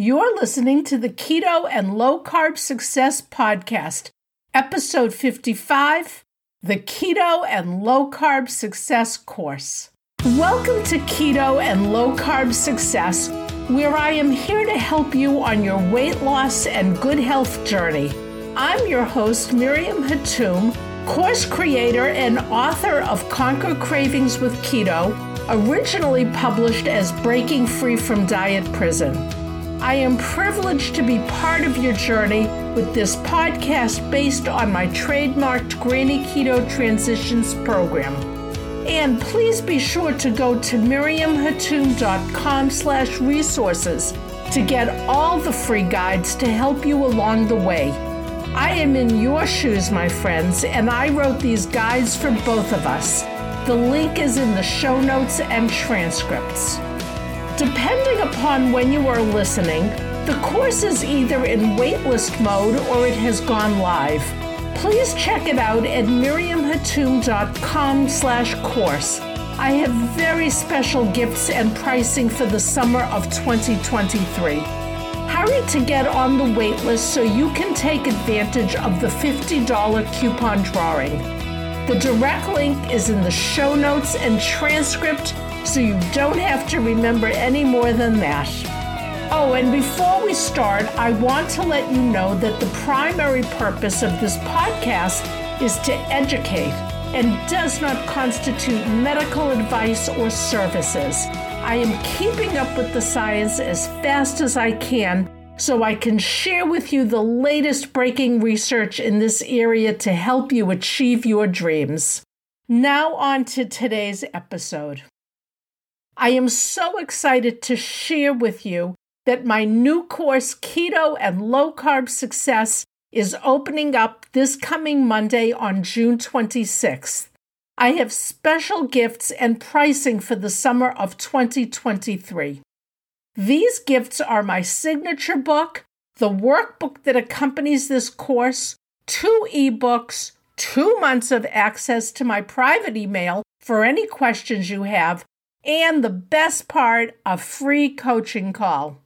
You're listening to the Keto and Low Carb Success Podcast, episode 55 The Keto and Low Carb Success Course. Welcome to Keto and Low Carb Success, where I am here to help you on your weight loss and good health journey. I'm your host, Miriam Hatoum, course creator and author of Conquer Cravings with Keto, originally published as Breaking Free from Diet Prison. I am privileged to be part of your journey with this podcast based on my trademarked Granny Keto Transitions program. And please be sure to go to miriamhatoum.com slash resources to get all the free guides to help you along the way. I am in your shoes, my friends, and I wrote these guides for both of us. The link is in the show notes and transcripts. Depending upon when you are listening, the course is either in waitlist mode or it has gone live. Please check it out at miriamhatoum.com slash course. I have very special gifts and pricing for the summer of 2023. Hurry to get on the waitlist so you can take advantage of the $50 coupon drawing. The direct link is in the show notes and transcript so you don't have to remember any more than that. Oh, and before we start, I want to let you know that the primary purpose of this podcast is to educate and does not constitute medical advice or services. I am keeping up with the science as fast as I can so I can share with you the latest breaking research in this area to help you achieve your dreams. Now, on to today's episode. I am so excited to share with you that my new course, Keto and Low Carb Success, is opening up this coming Monday on June 26th. I have special gifts and pricing for the summer of 2023. These gifts are my signature book, the workbook that accompanies this course, two ebooks, two months of access to my private email for any questions you have, and the best part, a free coaching call.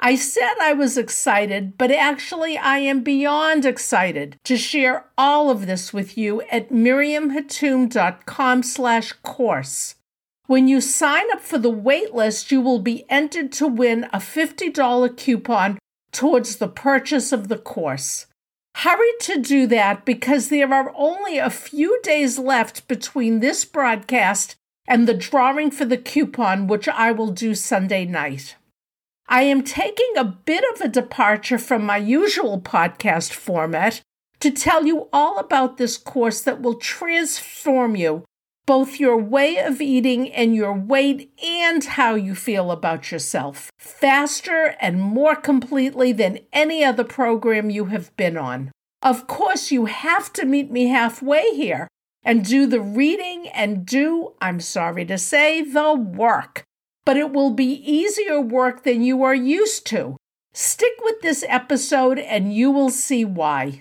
I said I was excited, but actually I am beyond excited to share all of this with you at miriamhatoum.com slash course. When you sign up for the waitlist, you will be entered to win a $50 coupon towards the purchase of the course. Hurry to do that because there are only a few days left between this broadcast and the drawing for the coupon, which I will do Sunday night. I am taking a bit of a departure from my usual podcast format to tell you all about this course that will transform you, both your way of eating and your weight, and how you feel about yourself, faster and more completely than any other program you have been on. Of course, you have to meet me halfway here and do the reading and do, I'm sorry to say, the work. But it will be easier work than you are used to. Stick with this episode and you will see why.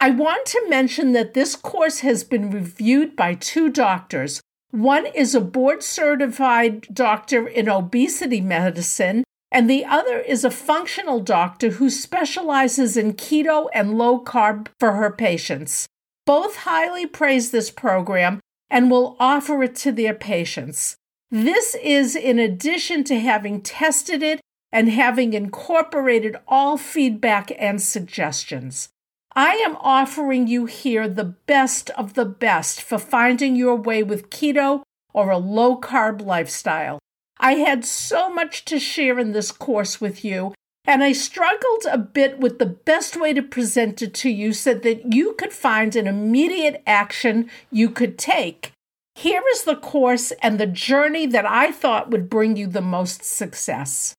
I want to mention that this course has been reviewed by two doctors. One is a board certified doctor in obesity medicine, and the other is a functional doctor who specializes in keto and low carb for her patients. Both highly praise this program and will offer it to their patients. This is in addition to having tested it and having incorporated all feedback and suggestions. I am offering you here the best of the best for finding your way with keto or a low carb lifestyle. I had so much to share in this course with you, and I struggled a bit with the best way to present it to you so that you could find an immediate action you could take. Here is the course and the journey that I thought would bring you the most success.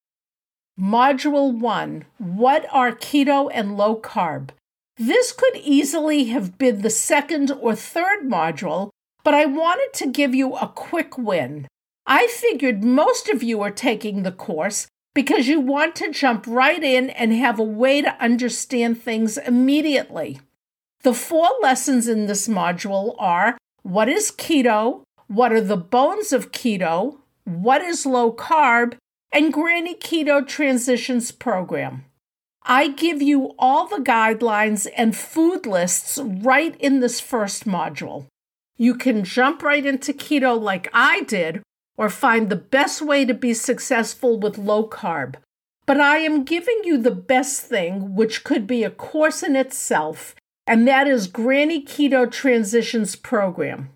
Module 1 What are keto and low carb? This could easily have been the second or third module, but I wanted to give you a quick win. I figured most of you are taking the course, because you want to jump right in and have a way to understand things immediately. The four lessons in this module are what is keto, what are the bones of keto, what is low carb, and Granny Keto Transitions program. I give you all the guidelines and food lists right in this first module. You can jump right into keto like I did, or find the best way to be successful with low carb. But I am giving you the best thing, which could be a course in itself, and that is Granny Keto Transitions program.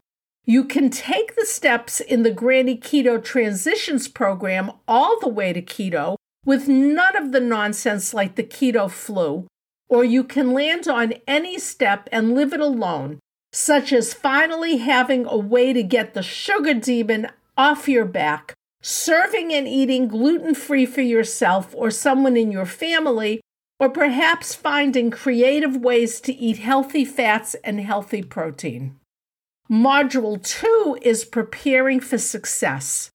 You can take the steps in the Granny Keto Transitions program all the way to keto with none of the nonsense like the keto flu, or you can land on any step and live it alone, such as finally having a way to get the sugar demon off your back, serving and eating gluten free for yourself or someone in your family, or perhaps finding creative ways to eat healthy fats and healthy protein. Module 2 is preparing for success.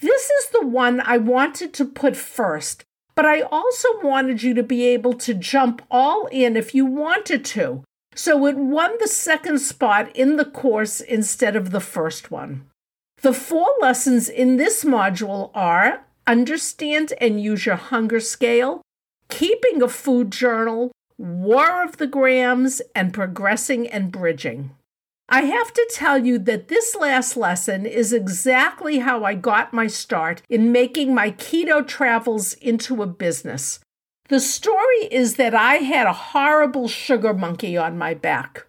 This is the one I wanted to put first, but I also wanted you to be able to jump all in if you wanted to. So it won the second spot in the course instead of the first one. The four lessons in this module are understand and use your hunger scale, keeping a food journal, war of the grams, and progressing and bridging. I have to tell you that this last lesson is exactly how I got my start in making my keto travels into a business. The story is that I had a horrible sugar monkey on my back.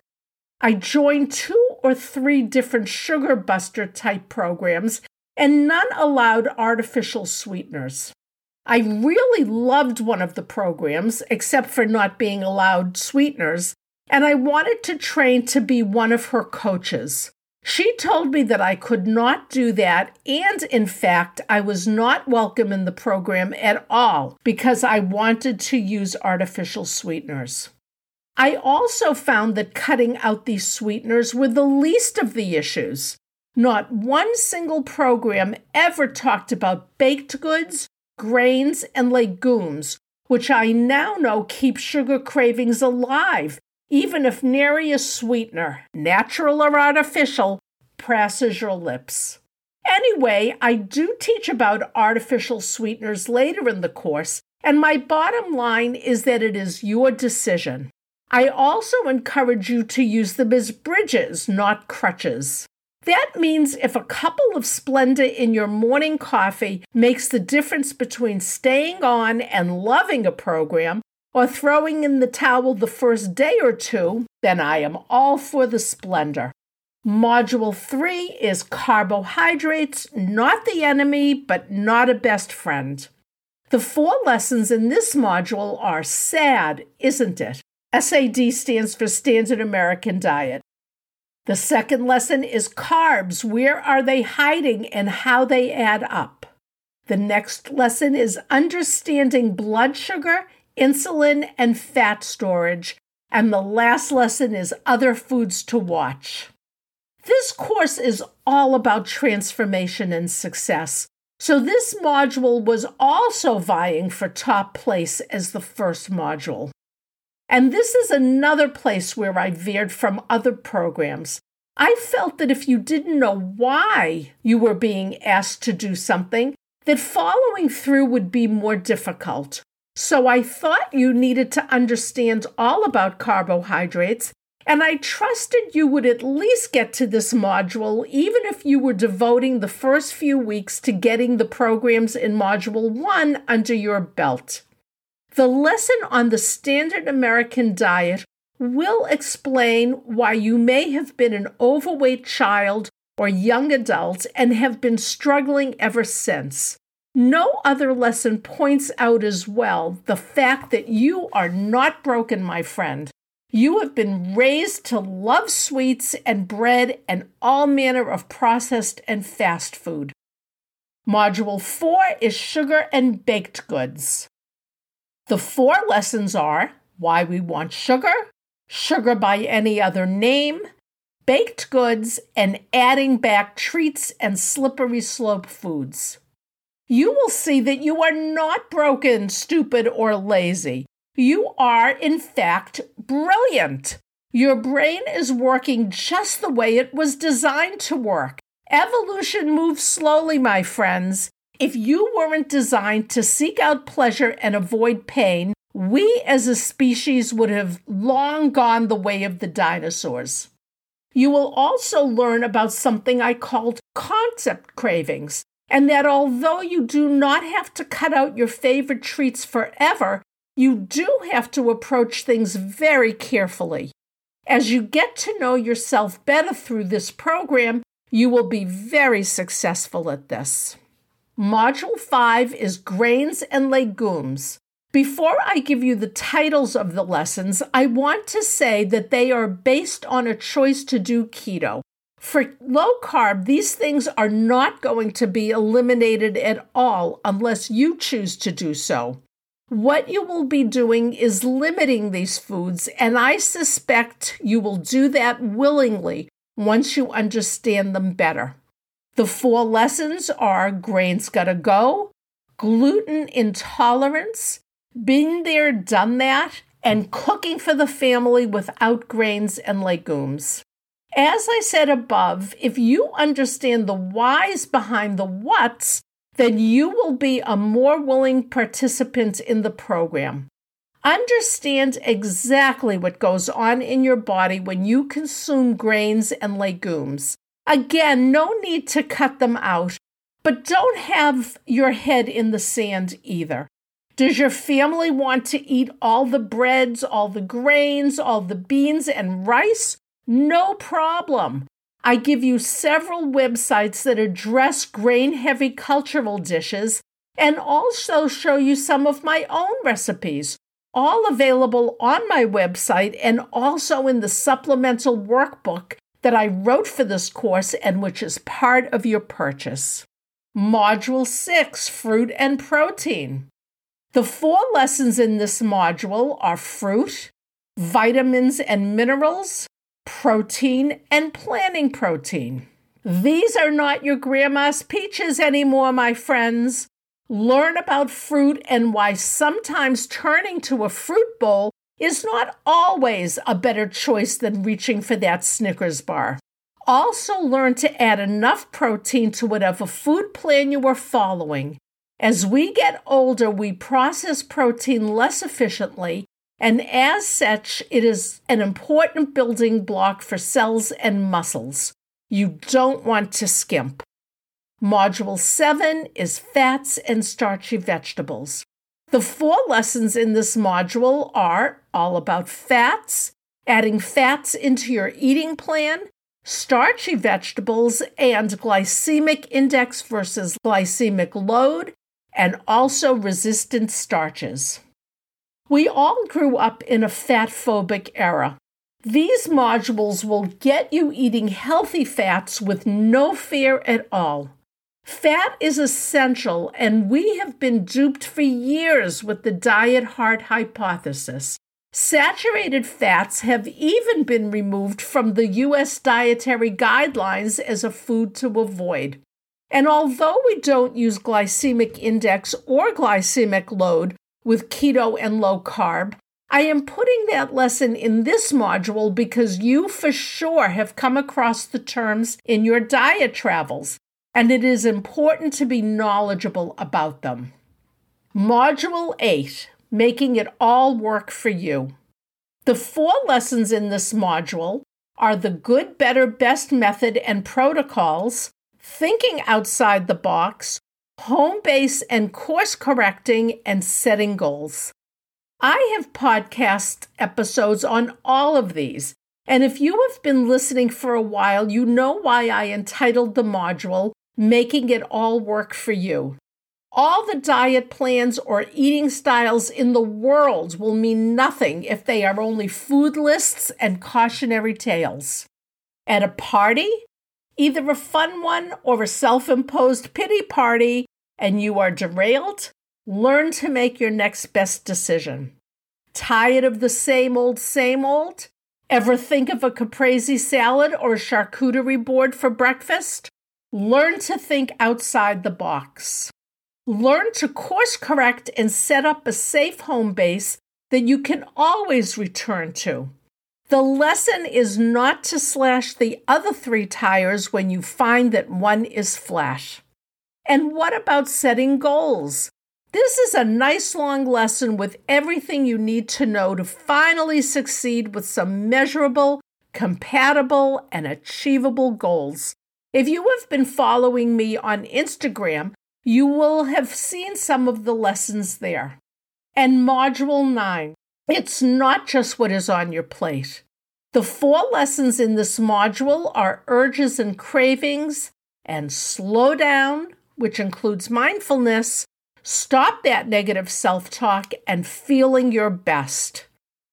I joined two or three different sugar buster type programs, and none allowed artificial sweeteners. I really loved one of the programs, except for not being allowed sweeteners, and I wanted to train to be one of her coaches. She told me that I could not do that, and in fact, I was not welcome in the program at all because I wanted to use artificial sweeteners. I also found that cutting out these sweeteners were the least of the issues. Not one single program ever talked about baked goods, grains, and legumes, which I now know keep sugar cravings alive even if nary a sweetener, natural or artificial, presses your lips. Anyway, I do teach about artificial sweeteners later in the course, and my bottom line is that it is your decision. I also encourage you to use them as bridges, not crutches. That means if a couple of Splenda in your morning coffee makes the difference between staying on and loving a program or throwing in the towel the first day or two, then I am all for the Splenda. Module 3 is carbohydrates, not the enemy, but not a best friend. The four lessons in this module are SAD, isn't it? SAD stands for Standard American Diet. The second lesson is carbs. Where are they hiding and how they add up? The next lesson is understanding blood sugar insulin, and fat storage. And the last lesson is other foods to watch. This course is all about transformation and success. So, this module was also vying for top place as the first module. And this is another place where I veered from other programs. I felt that if you didn't know why you were being asked to do something, that following through would be more difficult. So I thought you needed to understand all about carbohydrates, and I trusted you would at least get to this module, even if you were devoting the first few weeks to getting the programs in Module 1 under your belt. The lesson on the standard American diet will explain why you may have been an overweight child or young adult and have been struggling ever since. No other lesson points out as well the fact that you are not broken, my friend. You have been raised to love sweets and bread and all manner of processed and fast food. Module 4 is sugar and baked goods. The four lessons are why we want sugar, sugar by any other name, baked goods, and adding back treats and slippery slope foods you will see that you are not broken, stupid, or lazy. You are, in fact, brilliant. Your brain is working just the way it was designed to work. Evolution moves slowly, my friends. If you weren't designed to seek out pleasure and avoid pain, we as a species would have long gone the way of the dinosaurs. You will also learn about something I called concept cravings, and that although you do not have to cut out your favorite treats forever, you do have to approach things very carefully. As you get to know yourself better through this program, you will be very successful at this. Module 5 is Grains and Legumes. Before I give you the titles of the lessons, I want to say that they are based on a choice to do keto. For low carb, these things are not going to be eliminated at all unless you choose to do so. What you will be doing is limiting these foods, and I suspect you will do that willingly once you understand them better. The four lessons are grains gotta go, gluten intolerance, been there, done that, and cooking for the family without grains and legumes. As I said above, if you understand the whys behind the whats, then you will be a more willing participant in the program. Understand exactly what goes on in your body when you consume grains and legumes. Again, no need to cut them out, but don't have your head in the sand either. Does your family want to eat all the breads, all the grains, all the beans and rice? No problem. I give you several websites that address grain heavy cultural dishes and also show you some of my own recipes, all available on my website and also in the supplemental workbook that I wrote for this course and which is part of your purchase. Module 6 Fruit and Protein. The four lessons in this module are fruit, vitamins and minerals, protein, and planning protein. These are not your grandma's peaches anymore, my friends. Learn about fruit and why sometimes turning to a fruit bowl is not always a better choice than reaching for that Snickers bar. Also, learn to add enough protein to whatever food plan you are following. As we get older, we process protein less efficiently, and as such, it is an important building block for cells and muscles. You don't want to skimp. Module 7 is fats and starchy vegetables. The four lessons in this module are all about fats, adding fats into your eating plan, starchy vegetables, and glycemic index versus glycemic load, and also resistant starches. We all grew up in a fat phobic era. These modules will get you eating healthy fats with no fear at all. Fat is essential, and we have been duped for years with the diet heart hypothesis. Saturated fats have even been removed from the U.S. dietary guidelines as a food to avoid. And although we don't use glycemic index or glycemic load with keto and low carb, I am putting that lesson in this module because you for sure have come across the terms in your diet travels, and it is important to be knowledgeable about them. Module 8 Making It All Work for You. The four lessons in this module are the good, better, best method and protocols, thinking outside the box, home base and course correcting, and setting goals. I have podcast episodes on all of these, and if you have been listening for a while, you know why I entitled the module Making It All Work for You. All the diet plans or eating styles in the world will mean nothing if they are only food lists and cautionary tales. At a party, either a fun one or a self imposed pity party, and you are derailed, learn to make your next best decision. Tired of the same old, same old? Ever think of a caprese salad or a charcuterie board for breakfast? Learn to think outside the box. Learn to course correct and set up a safe home base that you can always return to. The lesson is not to slash the other three tires when you find that one is flat. And what about setting goals? This is a nice long lesson with everything you need to know to finally succeed with some measurable, compatible, and achievable goals. If you have been following me on Instagram, you will have seen some of the lessons there. And Module 9 it's not just what is on your plate. The four lessons in this module are urges and cravings, and slow down, which includes mindfulness, stop that negative self talk, and feeling your best.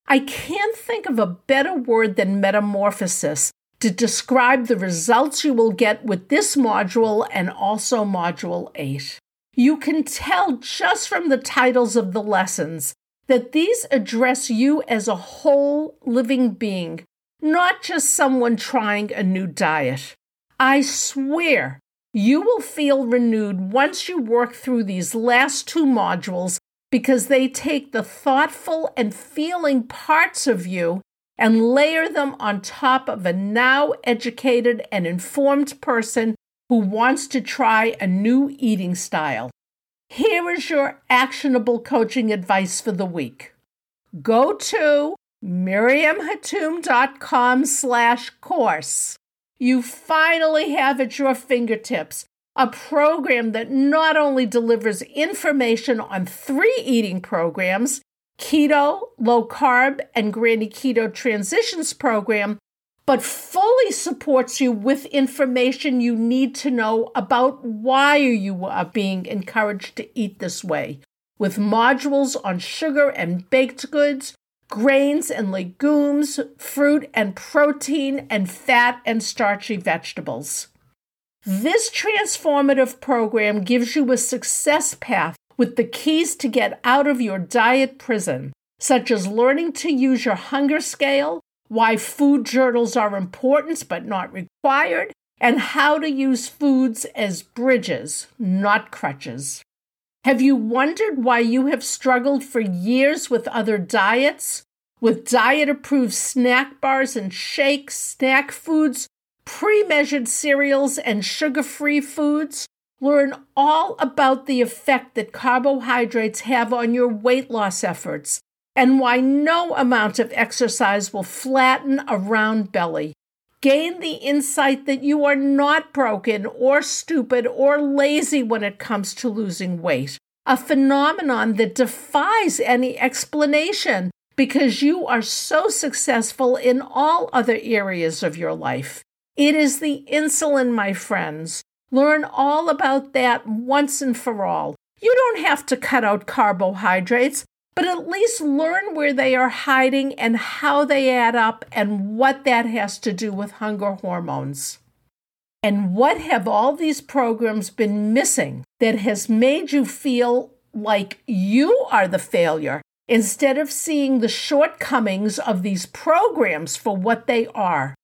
I can't think of a better word than metamorphosis to describe the results you will get with this module and also Module 8. You can tell just from the titles of the lessons that these address you as a whole living being, not just someone trying a new diet. I swear you will feel renewed once you work through these last two modules because they take the thoughtful and feeling parts of you and layer them on top of a now educated and informed person who wants to try a new eating style. Here is your actionable coaching advice for the week. Go to miriamhatoum.com slash course. You finally have at your fingertips a program that not only delivers information on three eating programs, keto, low carb, and granny keto transitions program, but fully supports you with information you need to know about why you are being encouraged to eat this way, with modules on sugar and baked goods, grains and legumes, fruit and protein, and fat and starchy vegetables. This transformative program gives you a success path with the keys to get out of your diet prison, such as learning to use your hunger scale why food journals are important but not required, and how to use foods as bridges, not crutches. Have you wondered why you have struggled for years with other diets? With diet approved snack bars and shakes, snack foods, pre measured cereals, and sugar free foods? Learn all about the effect that carbohydrates have on your weight loss efforts and why no amount of exercise will flatten a round belly. Gain the insight that you are not broken or stupid or lazy when it comes to losing weight, a phenomenon that defies any explanation because you are so successful in all other areas of your life. It is the insulin, my friends. Learn all about that once and for all. You don't have to cut out carbohydrates but at least learn where they are hiding and how they add up and what that has to do with hunger hormones. And what have all these programs been missing that has made you feel like you are the failure instead of seeing the shortcomings of these programs for what they are?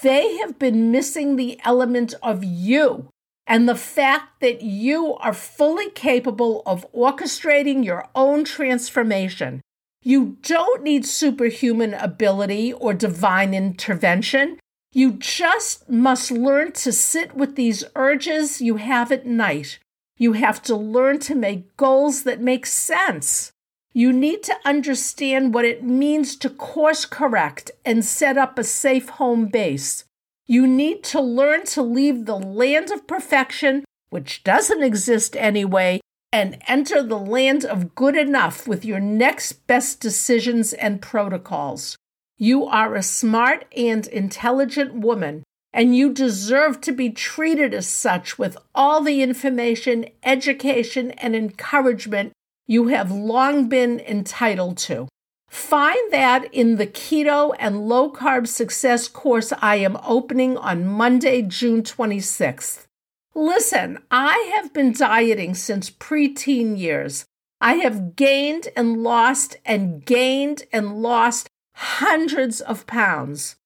They have been missing the element of you and the fact that you are fully capable of orchestrating your own transformation. You don't need superhuman ability or divine intervention. You just must learn to sit with these urges you have at night. You have to learn to make goals that make sense. You need to understand what it means to course correct and set up a safe home base. You need to learn to leave the land of perfection, which doesn't exist anyway, and enter the land of good enough with your next best decisions and protocols. You are a smart and intelligent woman, and you deserve to be treated as such with all the information, education, and encouragement you have long been entitled to. Find that in the Keto and Low Carb Success course I am opening on Monday, June 26th. Listen, I have been dieting since preteen years. I have gained and lost and gained and lost hundreds of pounds.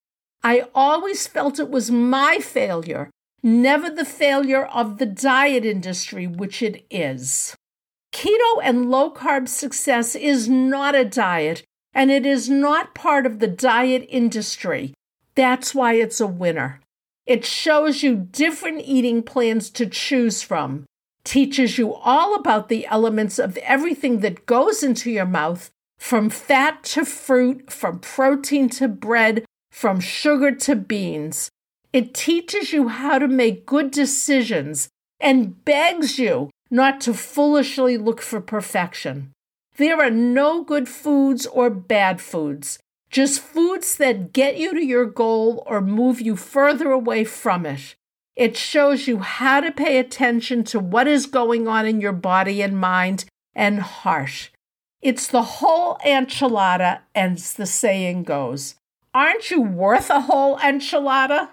I always felt it was my failure, never the failure of the diet industry, which it is. Keto and low carb success is not a diet, and it is not part of the diet industry. That's why it's a winner. It shows you different eating plans to choose from. teaches you all about the elements of everything that goes into your mouth, from fat to fruit, from protein to bread, from sugar to beans. It teaches you how to make good decisions and begs you not to foolishly look for perfection. There are no good foods or bad foods, just foods that get you to your goal or move you further away from it. It shows you how to pay attention to what is going on in your body and mind and heart. It's the whole enchilada, as the saying goes. Aren't you worth a whole enchilada?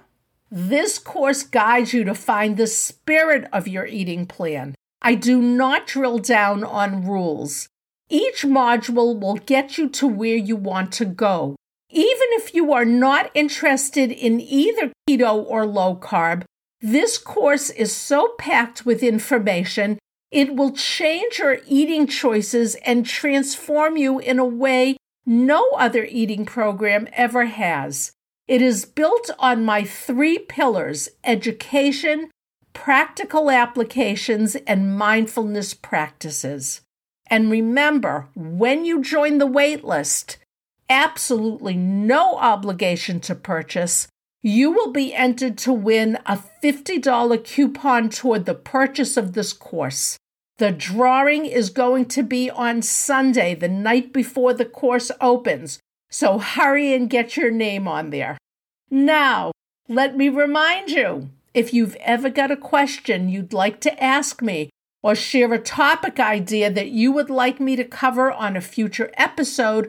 This course guides you to find the spirit of your eating plan. I do not drill down on rules. Each module will get you to where you want to go. Even if you are not interested in either keto or low carb, this course is so packed with information, it will change your eating choices and transform you in a way no other eating program ever has. It is built on my three pillars education, practical applications, and mindfulness practices. And remember, when you join the waitlist, absolutely no obligation to purchase, you will be entered to win a $50 coupon toward the purchase of this course. The drawing is going to be on Sunday, the night before the course opens, so hurry and get your name on there. Now, let me remind you if you've ever got a question you'd like to ask me or share a topic idea that you would like me to cover on a future episode,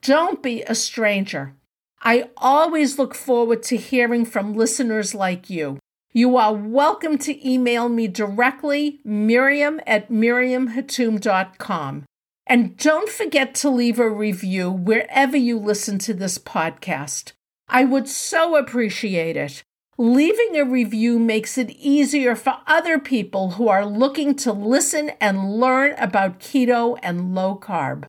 don't be a stranger. I always look forward to hearing from listeners like you. You are welcome to email me directly, miriam at miriamhatoum.com. And don't forget to leave a review wherever you listen to this podcast. I would so appreciate it. Leaving a review makes it easier for other people who are looking to listen and learn about keto and low carb.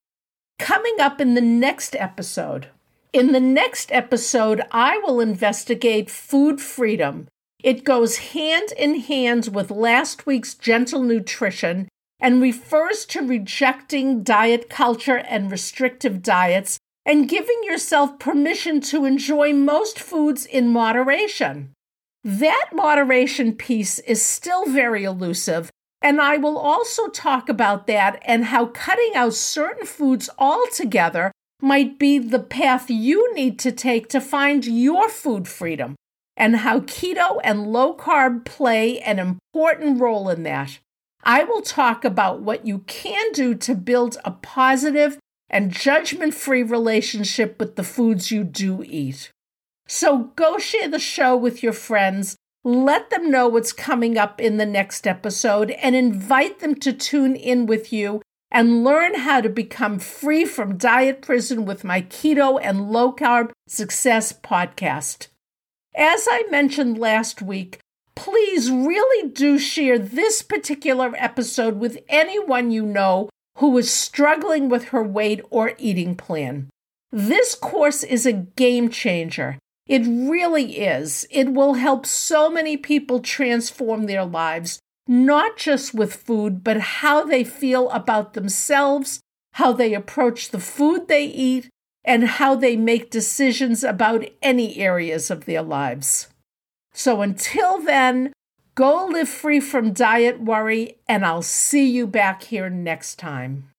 Coming up in the next episode. In the next episode, I will investigate food freedom. It goes hand in hand with last week's gentle nutrition and refers to rejecting diet culture and restrictive diets and giving yourself permission to enjoy most foods in moderation. That moderation piece is still very elusive, and I will also talk about that and how cutting out certain foods altogether might be the path you need to take to find your food freedom, and how keto and low carb play an important role in that. I will talk about what you can do to build a positive and judgment free relationship with the foods you do eat. So go share the show with your friends, let them know what's coming up in the next episode, and invite them to tune in with you and learn how to become free from diet prison with my keto and low carb success podcast. As I mentioned last week, please really do share this particular episode with anyone you know who is struggling with her weight or eating plan. This course is a game changer. It really is. It will help so many people transform their lives, not just with food, but how they feel about themselves, how they approach the food they eat, and how they make decisions about any areas of their lives. So until then, Go live free from diet worry, and I'll see you back here next time.